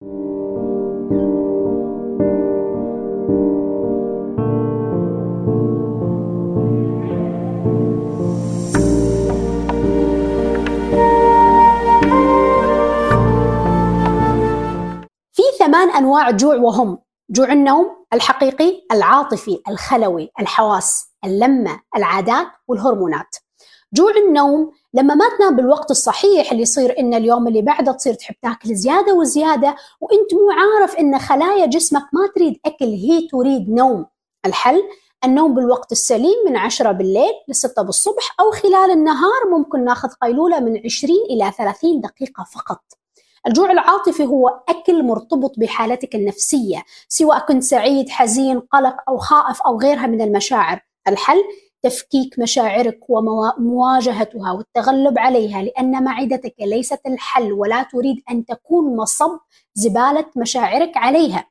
في ثمان أنواع جوع وهم. جوع النوم الحقيقي العاطفي الخلوي الحواس اللمة العادات والهرمونات. جوع النوم لما ما تنام بالوقت الصحيح اللي يصير ان اليوم اللي بعده تصير تحب تاكل زيادة وزيادة وإنت مو عارف إن خلايا جسمك ما تريد أكل هي تريد نوم. الحل النوم بالوقت السليم من 10 بالليل ل 6 بالصبح أو خلال النهار ممكن ناخذ قيلولة من 20 إلى 30 دقيقة فقط. الجوع العاطفي هو أكل مرتبط بحالتك النفسية سواء كنت سعيد حزين قلق أو خائف أو غيرها من المشاعر. الحل تفكيك مشاعرك ومواجهتها والتغلب عليها لأن معدتك ليست الحل ولا تريد أن تكون مصب زبالة مشاعرك عليها.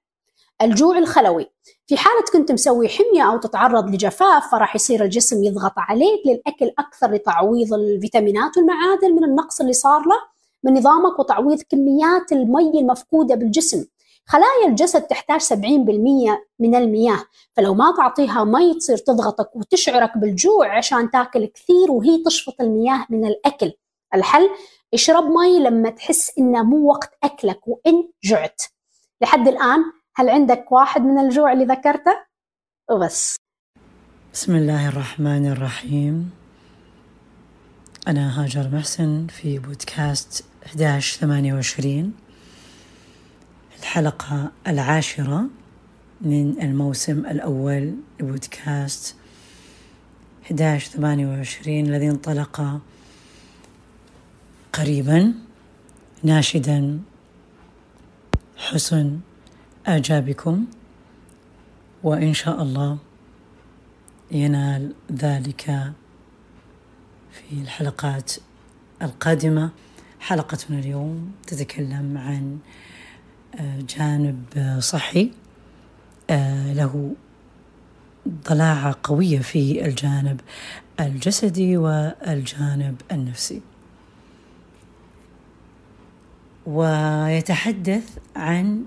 الجوع الخلوي. في حالة كنت مسوي حمية أو تتعرض لجفاف فراح يصير الجسم يضغط عليك للأكل أكثر لتعويض الفيتامينات والمعادن من النقص اللي صار له من نظامك وتعويض كميات المي المفقودة بالجسم. خلايا الجسد تحتاج 70% من المياه فلو ما تعطيها مي تصير تضغطك وتشعرك بالجوع عشان تاكل كثير وهي تشفط المياه من الأكل. الحل اشرب مي لما تحس إنه مو وقت أكلك وإن جعت. لحد الآن هل عندك واحد من الجوع اللي ذكرته؟ وبس بسم الله الرحمن الرحيم. أنا هاجر محسن في بودكاست 1128 الحلقة العاشرة من الموسم الأول لبودكاست 1128 الذي انطلق قريبا ناشدا. حسن أعجابكم وإن شاء الله ينال ذلك في الحلقات القادمة. حلقتنا اليوم تتكلم عن جانب صحي. له ضلاعة قوية في الجانب الجسدي والجانب النفسي. ويتحدث عن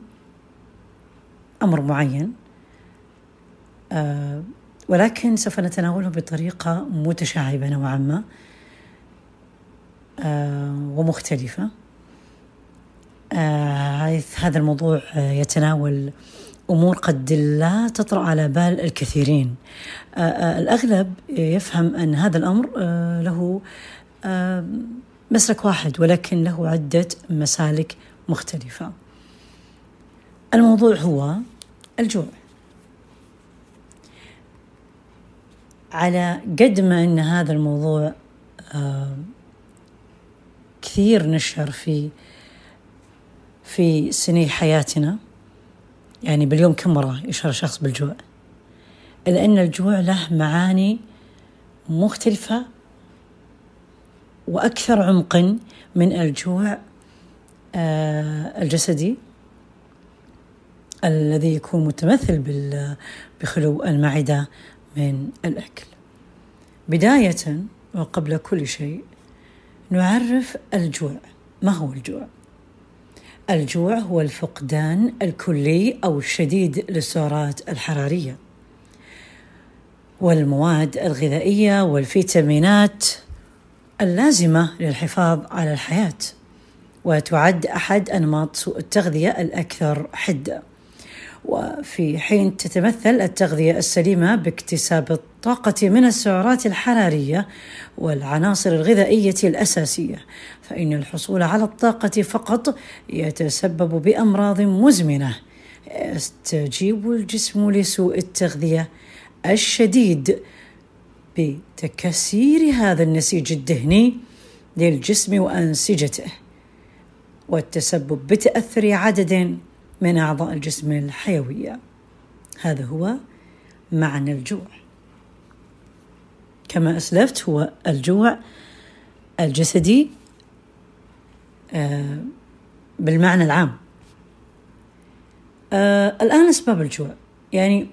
أمر معين ولكن سوف نتناوله بطريقة متشعبة نوعا ما ومختلفة. حيث هذا الموضوع يتناول أمور قد لا تطرأ على بال الكثيرين. الأغلب يفهم أن هذا الأمر له مسلك واحد ولكن له عدة مسالك مختلفة. الموضوع هو الجوع. على قد ما أن هذا الموضوع كثير نشر في في سني حياتنا يعني باليوم كم مرة يشعر شخص بالجوع؟ إلا أن الجوع له معاني مختلفة وأكثر عمقا من الجوع الجسدي الذي يكون متمثل بخلو المعدة من الأكل. بداية وقبل كل شيء نعرف الجوع. ما هو الجوع؟ الجوع هو الفقدان الكلي أو الشديد للسعرات الحرارية. والمواد الغذائية والفيتامينات اللازمة للحفاظ على الحياة. وتعد أحد أنماط سوء التغذية الأكثر حدة. وفي حين تتمثل التغذية السليمة باكتساب الطاقة من السعرات الحرارية والعناصر الغذائية الأساسية. فإن الحصول على الطاقة فقط يتسبب بأمراض مزمنة. يستجيب الجسم لسوء التغذية الشديد بتكسير هذا النسيج الدهني للجسم وأنسجته والتسبب بتأثر عدد من أعضاء الجسم الحيوية. هذا هو معنى الجوع. كما أسلفت هو الجوع الجسدي بالمعنى العام. الآن أسباب الجوع. يعني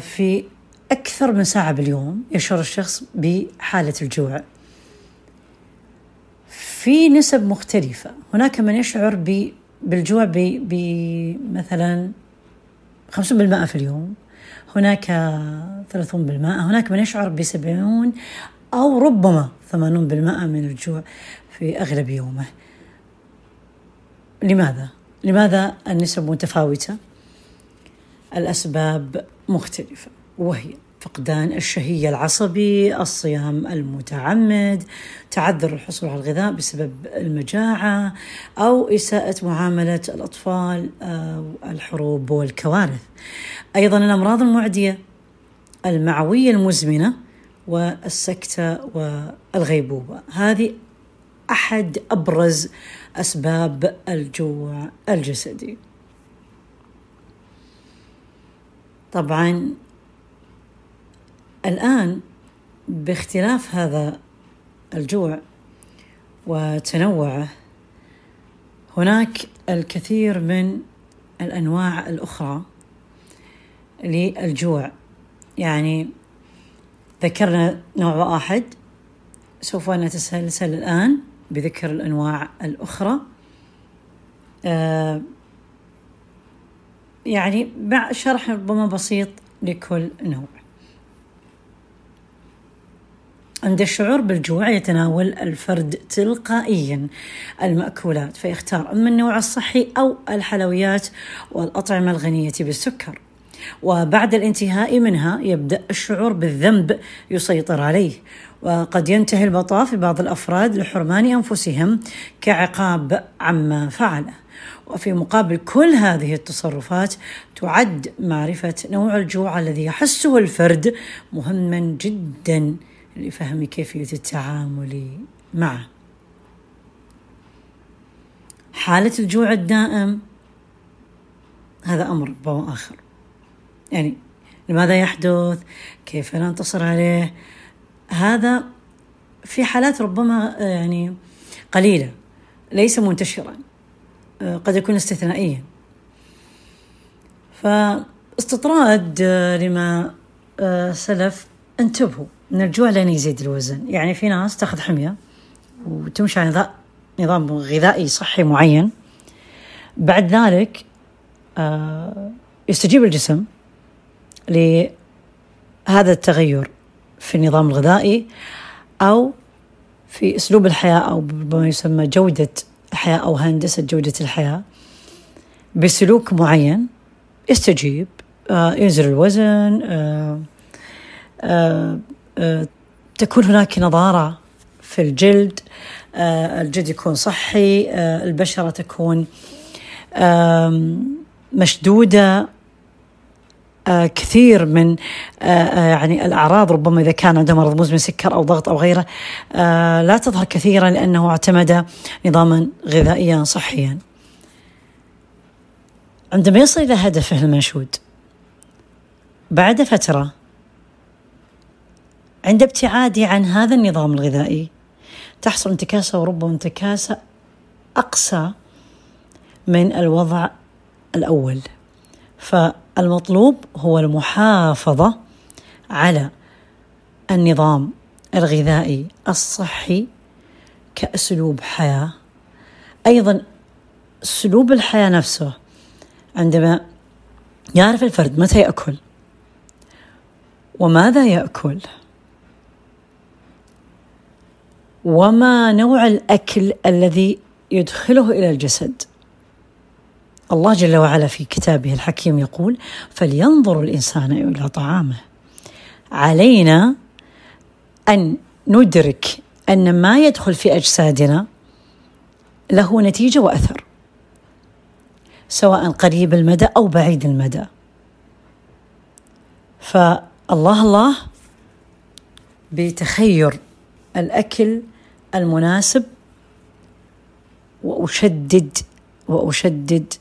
في أكثر من ساعة باليوم يشعر الشخص بحالة الجوع. في نسب مختلفة. هناك من يشعر بالجوع بمثلا 50% في اليوم. هناك 30% هناك من يشعر ب 70 أو ربما 80% من الجوع في أغلب يومه لماذا؟ لماذا النسب متفاوتة؟ الأسباب مختلفة وهي فقدان الشهية العصبي الصيام المتعمد تعذر الحصول على الغذاء بسبب المجاعة أو إساءة معاملة الأطفال أو الحروب والكوارث أيضا الأمراض المعدية المعوية المزمنة والسكتة والغيبوبة. هذه أحد أبرز أسباب الجوع الجسدي. طبعا الآن باختلاف هذا الجوع وتنوعه هناك الكثير من الأنواع الأخرى للجوع. يعني ذكرنا نوع واحد سوف نتسلسل الآن بذكر الأنواع الأخرى. آه يعني مع شرح ربما بسيط لكل نوع. عند الشعور بالجوع يتناول الفرد تلقائيا المأكولات فيختار أما النوع الصحي أو الحلويات والأطعمة الغنية بالسكر. وبعد الانتهاء منها يبدأ الشعور بالذنب يسيطر عليه. وقد ينتهي البطاء في بعض الأفراد لحرمان أنفسهم كعقاب عما فعله وفي مقابل كل هذه التصرفات تعد معرفة نوع الجوع الذي يحسه الفرد مهما جدا لفهم كيفية التعامل معه. حالة الجوع الدائم هذا أمر آخر. يعني لماذا يحدث؟ كيف ننتصر عليه؟ هذا في حالات ربما آه، يعني قليلة ليس منتشرا آه، قد يكون استثنائيا. فاستطراد آه، لما سلف انتبهوا أن الجوع لن يزيد الوزن. يعني في ناس تأخذ حمية وتمشي على نظام غذائي صحي معين. بعد ذلك يستجيب الجسم. لهذا التغير في النظام الغذائي أو في أسلوب الحياة أو بما يسمى جودة الحياة أو هندسة جودة الحياة بسلوك معين يستجيب آه ينزل الوزن آه آه آه تكون هناك نضارة في الجلد آه الجلد يكون صحي آه البشرة تكون آه مشدودة. كثير من آه، آه، يعني الأعراض ربما إذا كان عنده مرض مزمن سكر أو ضغط أو غيره لا تظهر كثيرا لأنه اعتمد نظاما غذائيا صحيا. عندما يصل إلى هدفه المنشود بعد فترة عند ابتعادي عن هذا النظام الغذائي تحصل انتكاسة وربما انتكاسة أقسى من الوضع الأول. فالمطلوب هو المحافظة على النظام الغذائي الصحي كأسلوب حياة. أيضا أسلوب الحياة نفسه عندما يعرف الفرد متى يأكل وماذا يأكل وما نوع الأكل الذي يدخله إلى الجسد. الله جل وعلا في كتابه الحكيم يقول فلينظر الإنسان إلى طعامه. علينا أن ندرك أن ما يدخل في أجسادنا له نتيجة وأثر سواء قريب المدى أو بعيد المدى. فالله الله بتخير الأكل المناسب وأشدد وأشدد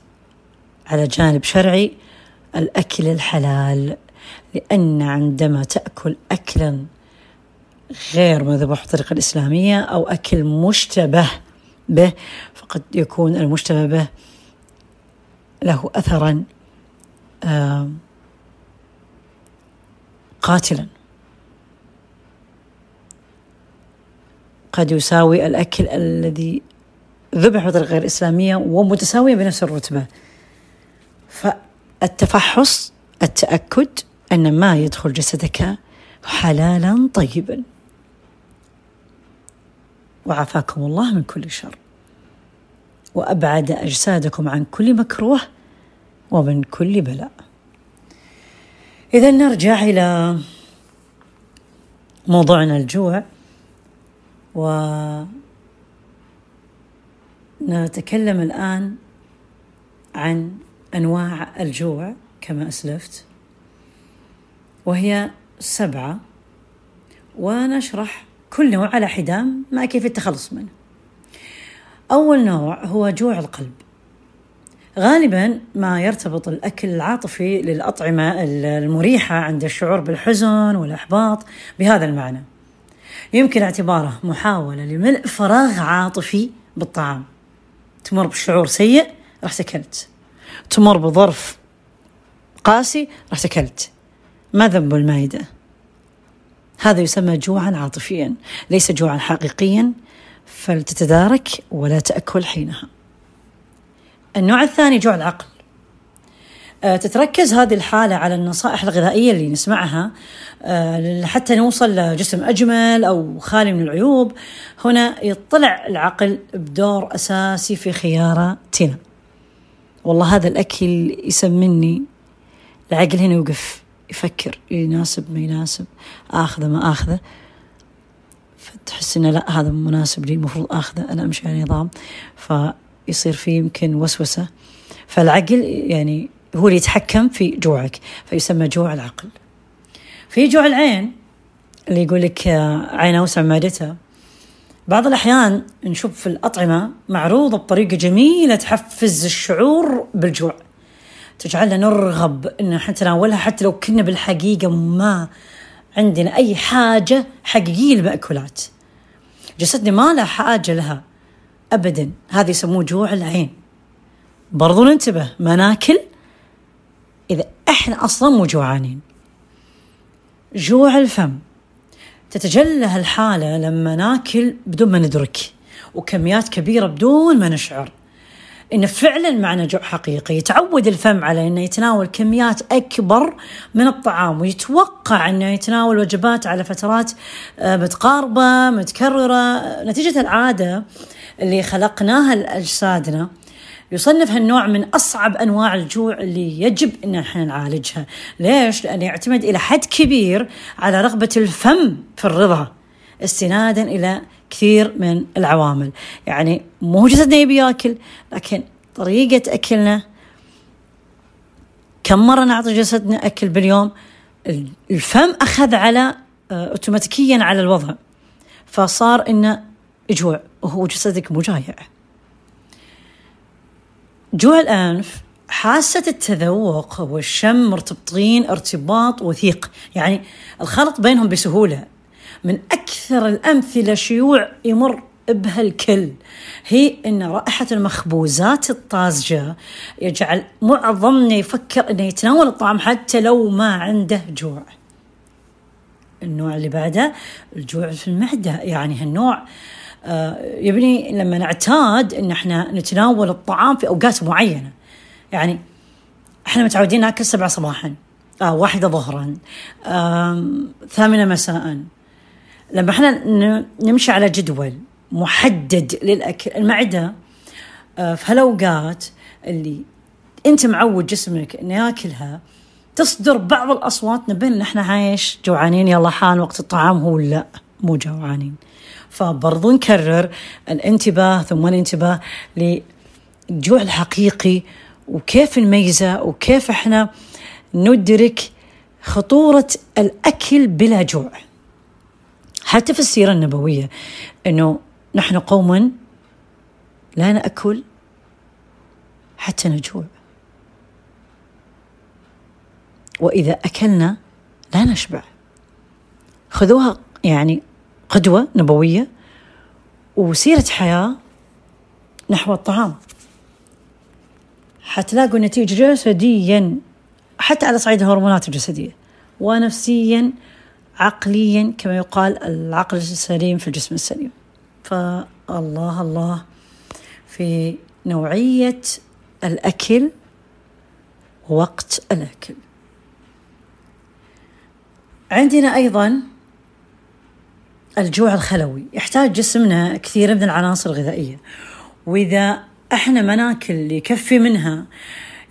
على جانب شرعي الأكل الحلال لأن عندما تأكل أكلا غير مذبوح بالطريقة الإسلامية أو أكل مشتبه به فقد يكون المشتبه به له أثرا قاتلا. قد يساوي الأكل الذي ذبح بطريقة غير إسلامية ومتساوية بنفس الرتبة. فالتفحص التأكد أن ما يدخل جسدك حلالا طيبا. وعافاكم الله من كل شر. وأبعد أجسادكم عن كل مكروه ومن كل بلاء. إذا نرجع إلى موضوعنا الجوع. ونتكلم الآن عن أنواع الجوع كما أسلفت وهي سبعة ونشرح كل نوع على حدام مع كيف التخلص منه. أول نوع هو جوع القلب. غالبا ما يرتبط الأكل العاطفي للأطعمة المريحة عند الشعور بالحزن والإحباط بهذا المعنى. يمكن اعتباره محاولة لملء فراغ عاطفي بالطعام. تمر بشعور سيء رحت أكلت تمر بظرف قاسي رحت أكلت ما ذنب المائدة؟ هذا يسمى جوعا عاطفيا ليس جوعا حقيقيا فلتتدارك ولا تأكل حينها. النوع الثاني جوع العقل. آه، تتركز هذه الحالة على النصائح الغذائية اللي نسمعها. آه، حتى نوصل لجسم أجمل أو خالي من العيوب. هنا يطلع العقل بدور أساسي في خياراتنا. والله هذا الأكل يسمني. العقل هنا يوقف يفكر يناسب ما يناسب آخذه ما آخذه. فتحس إنه لا هذا مناسب لي المفروض آخذه أنا أمشي على نظام. فيصير في يمكن وسوسة. فالعقل يعني هو اللي يتحكم في جوعك فيسمى جوع العقل. في جوع العين اللي يقول لك عين اوسع معدتها بعض الأحيان نشوف في الأطعمة معروضة بطريقة جميلة تحفز الشعور بالجوع. تجعلنا نرغب إحنا نتناولها حتى لو كنا بالحقيقة ما عندنا أي حاجة حقيقية للمأكولات. جسدنا ما له حاجة لها أبدا. هذا يسموه جوع العين. برضو ننتبه ما ناكل إذا إحنا أصلا مو جوعانين. جوع الفم. تتجلى هالحالة لما ناكل بدون ما ندرك وكميات كبيرة بدون ما نشعر. انه فعلا معنا جوع حقيقي يتعود الفم على إنه يتناول كميات أكبر من الطعام ويتوقع إنه يتناول وجبات على فترات آه، متقاربة متكررة. نتيجة العادة اللي خلقناها لأجسادنا يصنف هالنوع من أصعب أنواع الجوع اللي يجب إن إحنا نعالجها، ليش؟ لأنه يعتمد إلى حد كبير على رغبة الفم في الرضا استنادا إلى كثير من العوامل. يعني مو جسدنا يبي ياكل لكن طريقة أكلنا كم مرة نعطي جسدنا أكل باليوم الفم أخذ على آه، أوتوماتيكيا على الوضع فصار إنه جوع وهو جسدك مجايع جوع الأنف حاسة التذوق والشم مرتبطين ارتباط وثيق. يعني الخلط بينهم بسهولة. من أكثر الأمثلة شيوع يمر بهالكل هي أن رائحة المخبوزات الطازجة يجعل معظمنا يفكر أنه يتناول الطعام حتى لو ما عنده جوع. النوع اللي بعده الجوع في المعدة. يعني هالنوع آه، يبني لما نعتاد إن إحنا نتناول الطعام في أوقات معينة. يعني إحنا متعودين نأكل سبعة صباحا آه واحدة ظهرا آه ثامنة مساء. لما إحنا نمشي على جدول محدد للأكل المعدة آه، في هالاوقات اللي أنت معود جسمك إنه ياكلها تصدر بعض الأصوات نبين إن إحنا عايش جوعانين يلا حان وقت الطعام هو لا مو جوعانين. فبرضو نكرر الانتباه ثم الانتباه للجوع الحقيقي وكيف نميزه وكيف إحنا ندرك خطورة الأكل بلا جوع. حتى في السيرة النبوية أنه نحن قوم لا نأكل حتى نجوع. وإذا أكلنا لا نشبع. خذوها يعني قدوة نبوية وسيرة حياة نحو الطعام. حتلاقوا نتيجة جسديا حتى على صعيد الهرمونات الجسدية ونفسيا عقليا كما يقال العقل السليم في الجسم السليم. فالله الله في نوعية الأكل ووقت الأكل. عندنا أيضا الجوع الخلوي. يحتاج جسمنا كثير من العناصر الغذائية. وإذا إحنا ما ناكل اللي يكفي منها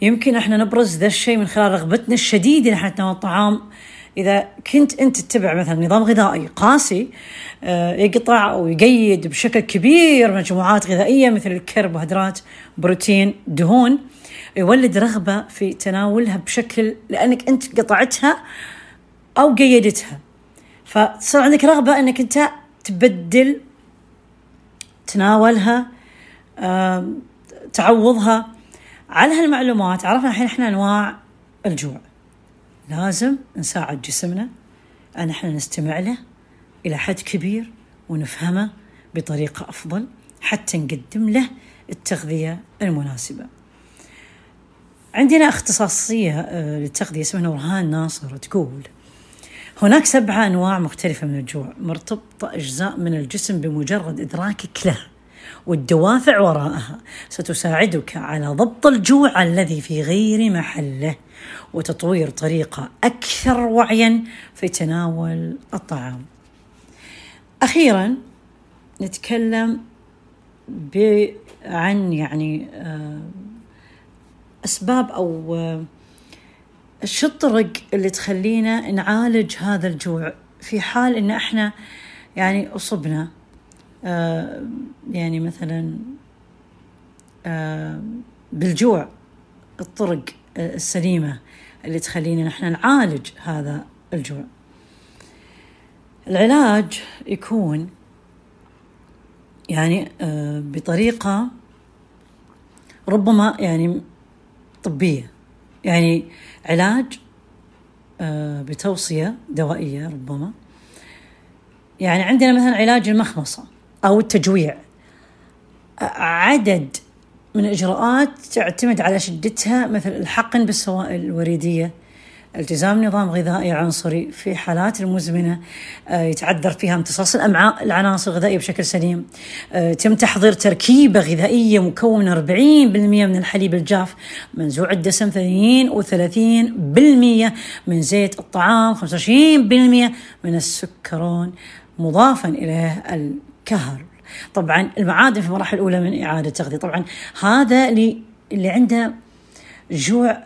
يمكن إحنا نبرز ذا الشيء من خلال رغبتنا الشديدة نحن نتناول الطعام. إذا كنت أنت تتبع مثلا نظام غذائي قاسي آه، يقطع أو يقيد بشكل كبير مجموعات غذائية مثل الكربوهيدرات بروتين دهون يولد رغبة في تناولها بشكل لأنك أنت قطعتها أو قيدتها. فتصير عندك رغبة أنك أنت تبدل تناولها تعوضها على هالمعلومات عرفنا الحين إحنا أنواع الجوع لازم نساعد جسمنا أن إحنا نستمع له إلى حد كبير ونفهمه بطريقة أفضل حتى نقدم له التغذية المناسبة. عندنا اختصاصية آه، للتغذية اسمها نورهان ناصر تقول هناك سبعة أنواع مختلفة من الجوع. مرتبطة أجزاء من الجسم بمجرد إدراكك له والدوافع وراءها. ستساعدك على ضبط الجوع الذي في غير محله وتطوير طريقة أكثر وعيا في تناول الطعام. أخيرا نتكلم عن يعني آه، أسباب أو آه، شو الطرق اللي تخلينا نعالج هذا الجوع؟ في حال إن إحنا يعني أصبنا آه يعني مثلا آه بالجوع الطرق السليمة اللي تخلينا نحن نعالج هذا الجوع. العلاج يكون يعني آه بطريقة ربما يعني طبية. يعني علاج آه، بتوصية دوائية ربما. يعني عندنا مثلا علاج المخمصة أو التجويع. عدد من الإجراءات تعتمد على شدتها مثل الحقن بالسوائل الوريدية. التزام نظام غذائي عنصري في حالات المزمنة آه، يتعذر فيها امتصاص الأمعاء العناصر الغذائية بشكل سليم. آه، تم تحضير تركيبة غذائية مكونة 40% من الحليب الجاف منزوع الدسم 32% من زيت الطعام 25% من السكرون مضافا إليه الكهر طبعا المعادن في المراحل الأولى من إعادة تغذية طبعا هذا اللي عنده جوع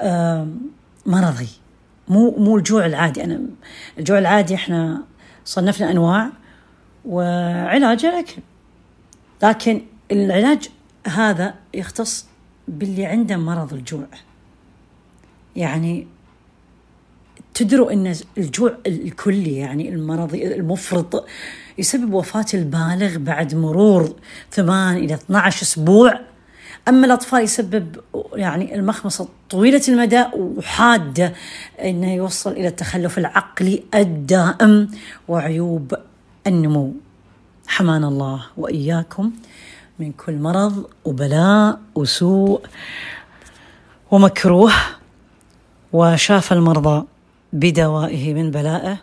مرضي. مو مو الجوع العادي. أنا الجوع العادي إحنا صنفنا أنواع وعلاج الاكل لكن العلاج هذا يختص باللي عنده مرض الجوع. يعني تدروا إن الجوع الكلي يعني المرضي المفرط يسبب وفاة البالغ بعد مرور 8 إلى 12 أسبوع. أما الأطفال يسبب يعني المخمصة طويلة المدى وحادة أنه يوصل إلى التخلف العقلي الدائم وعيوب النمو. حمانا الله وإياكم من كل مرض وبلاء وسوء ومكروه وشاف المرضى بدوائه من بلائه.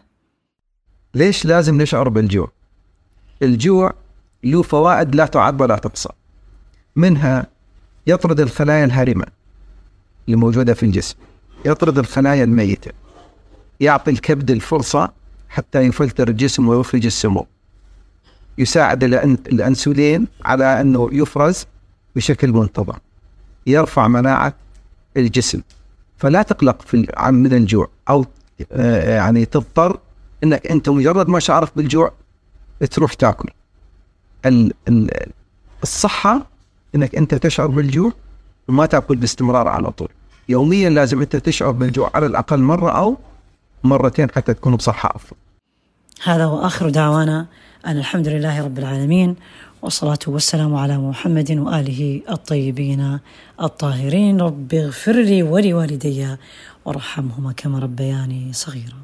ليش لازم نشعر بالجوع؟ الجوع له فوائد لا تعد ولا تحصى. منها يطرد الخلايا الهارمة اللي موجودة في الجسم. يطرد الخلايا الميتة. يعطي الكبد الفرصة حتى يفلتر الجسم ويخرج السموم. يساعد الأنسولين على أنه يفرز بشكل منتظم. يرفع مناعة الجسم. فلا تقلق في من الجوع. أو آه، يعني تضطر إنك أنت مجرد ما شعرت بالجوع تروح تاكل. الصحة إنك أنت تشعر بالجوع وما تأكل باستمرار على طول. يوميا لازم أنت تشعر بالجوع على الأقل مرة أو مرتين حتى تكون بصحة أفضل. هذا واخر دعوانا. أن الحمد لله رب العالمين والصلاة والسلام على محمد وآله الطيبين الطاهرين. رب اغفر لي ولوالدي وارحمهما كما ربياني صغيرا.